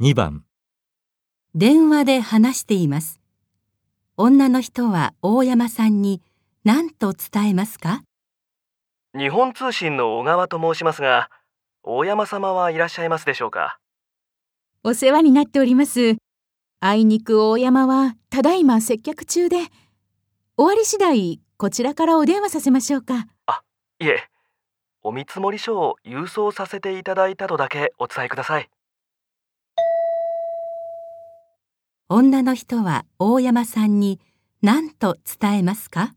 2番電話で話しています。女の人は大山さんに何と伝えますか？日本通信の小川と申しますが、大山様はいらっしゃいますでしょうか？お世話になっております。あいにく大山はただいま接客中で、終わり次第こちらからお電話させましょうか。いえ、お見積書を郵送させていただいたとだけお伝えください。女の人は大山さんに何と伝えますか？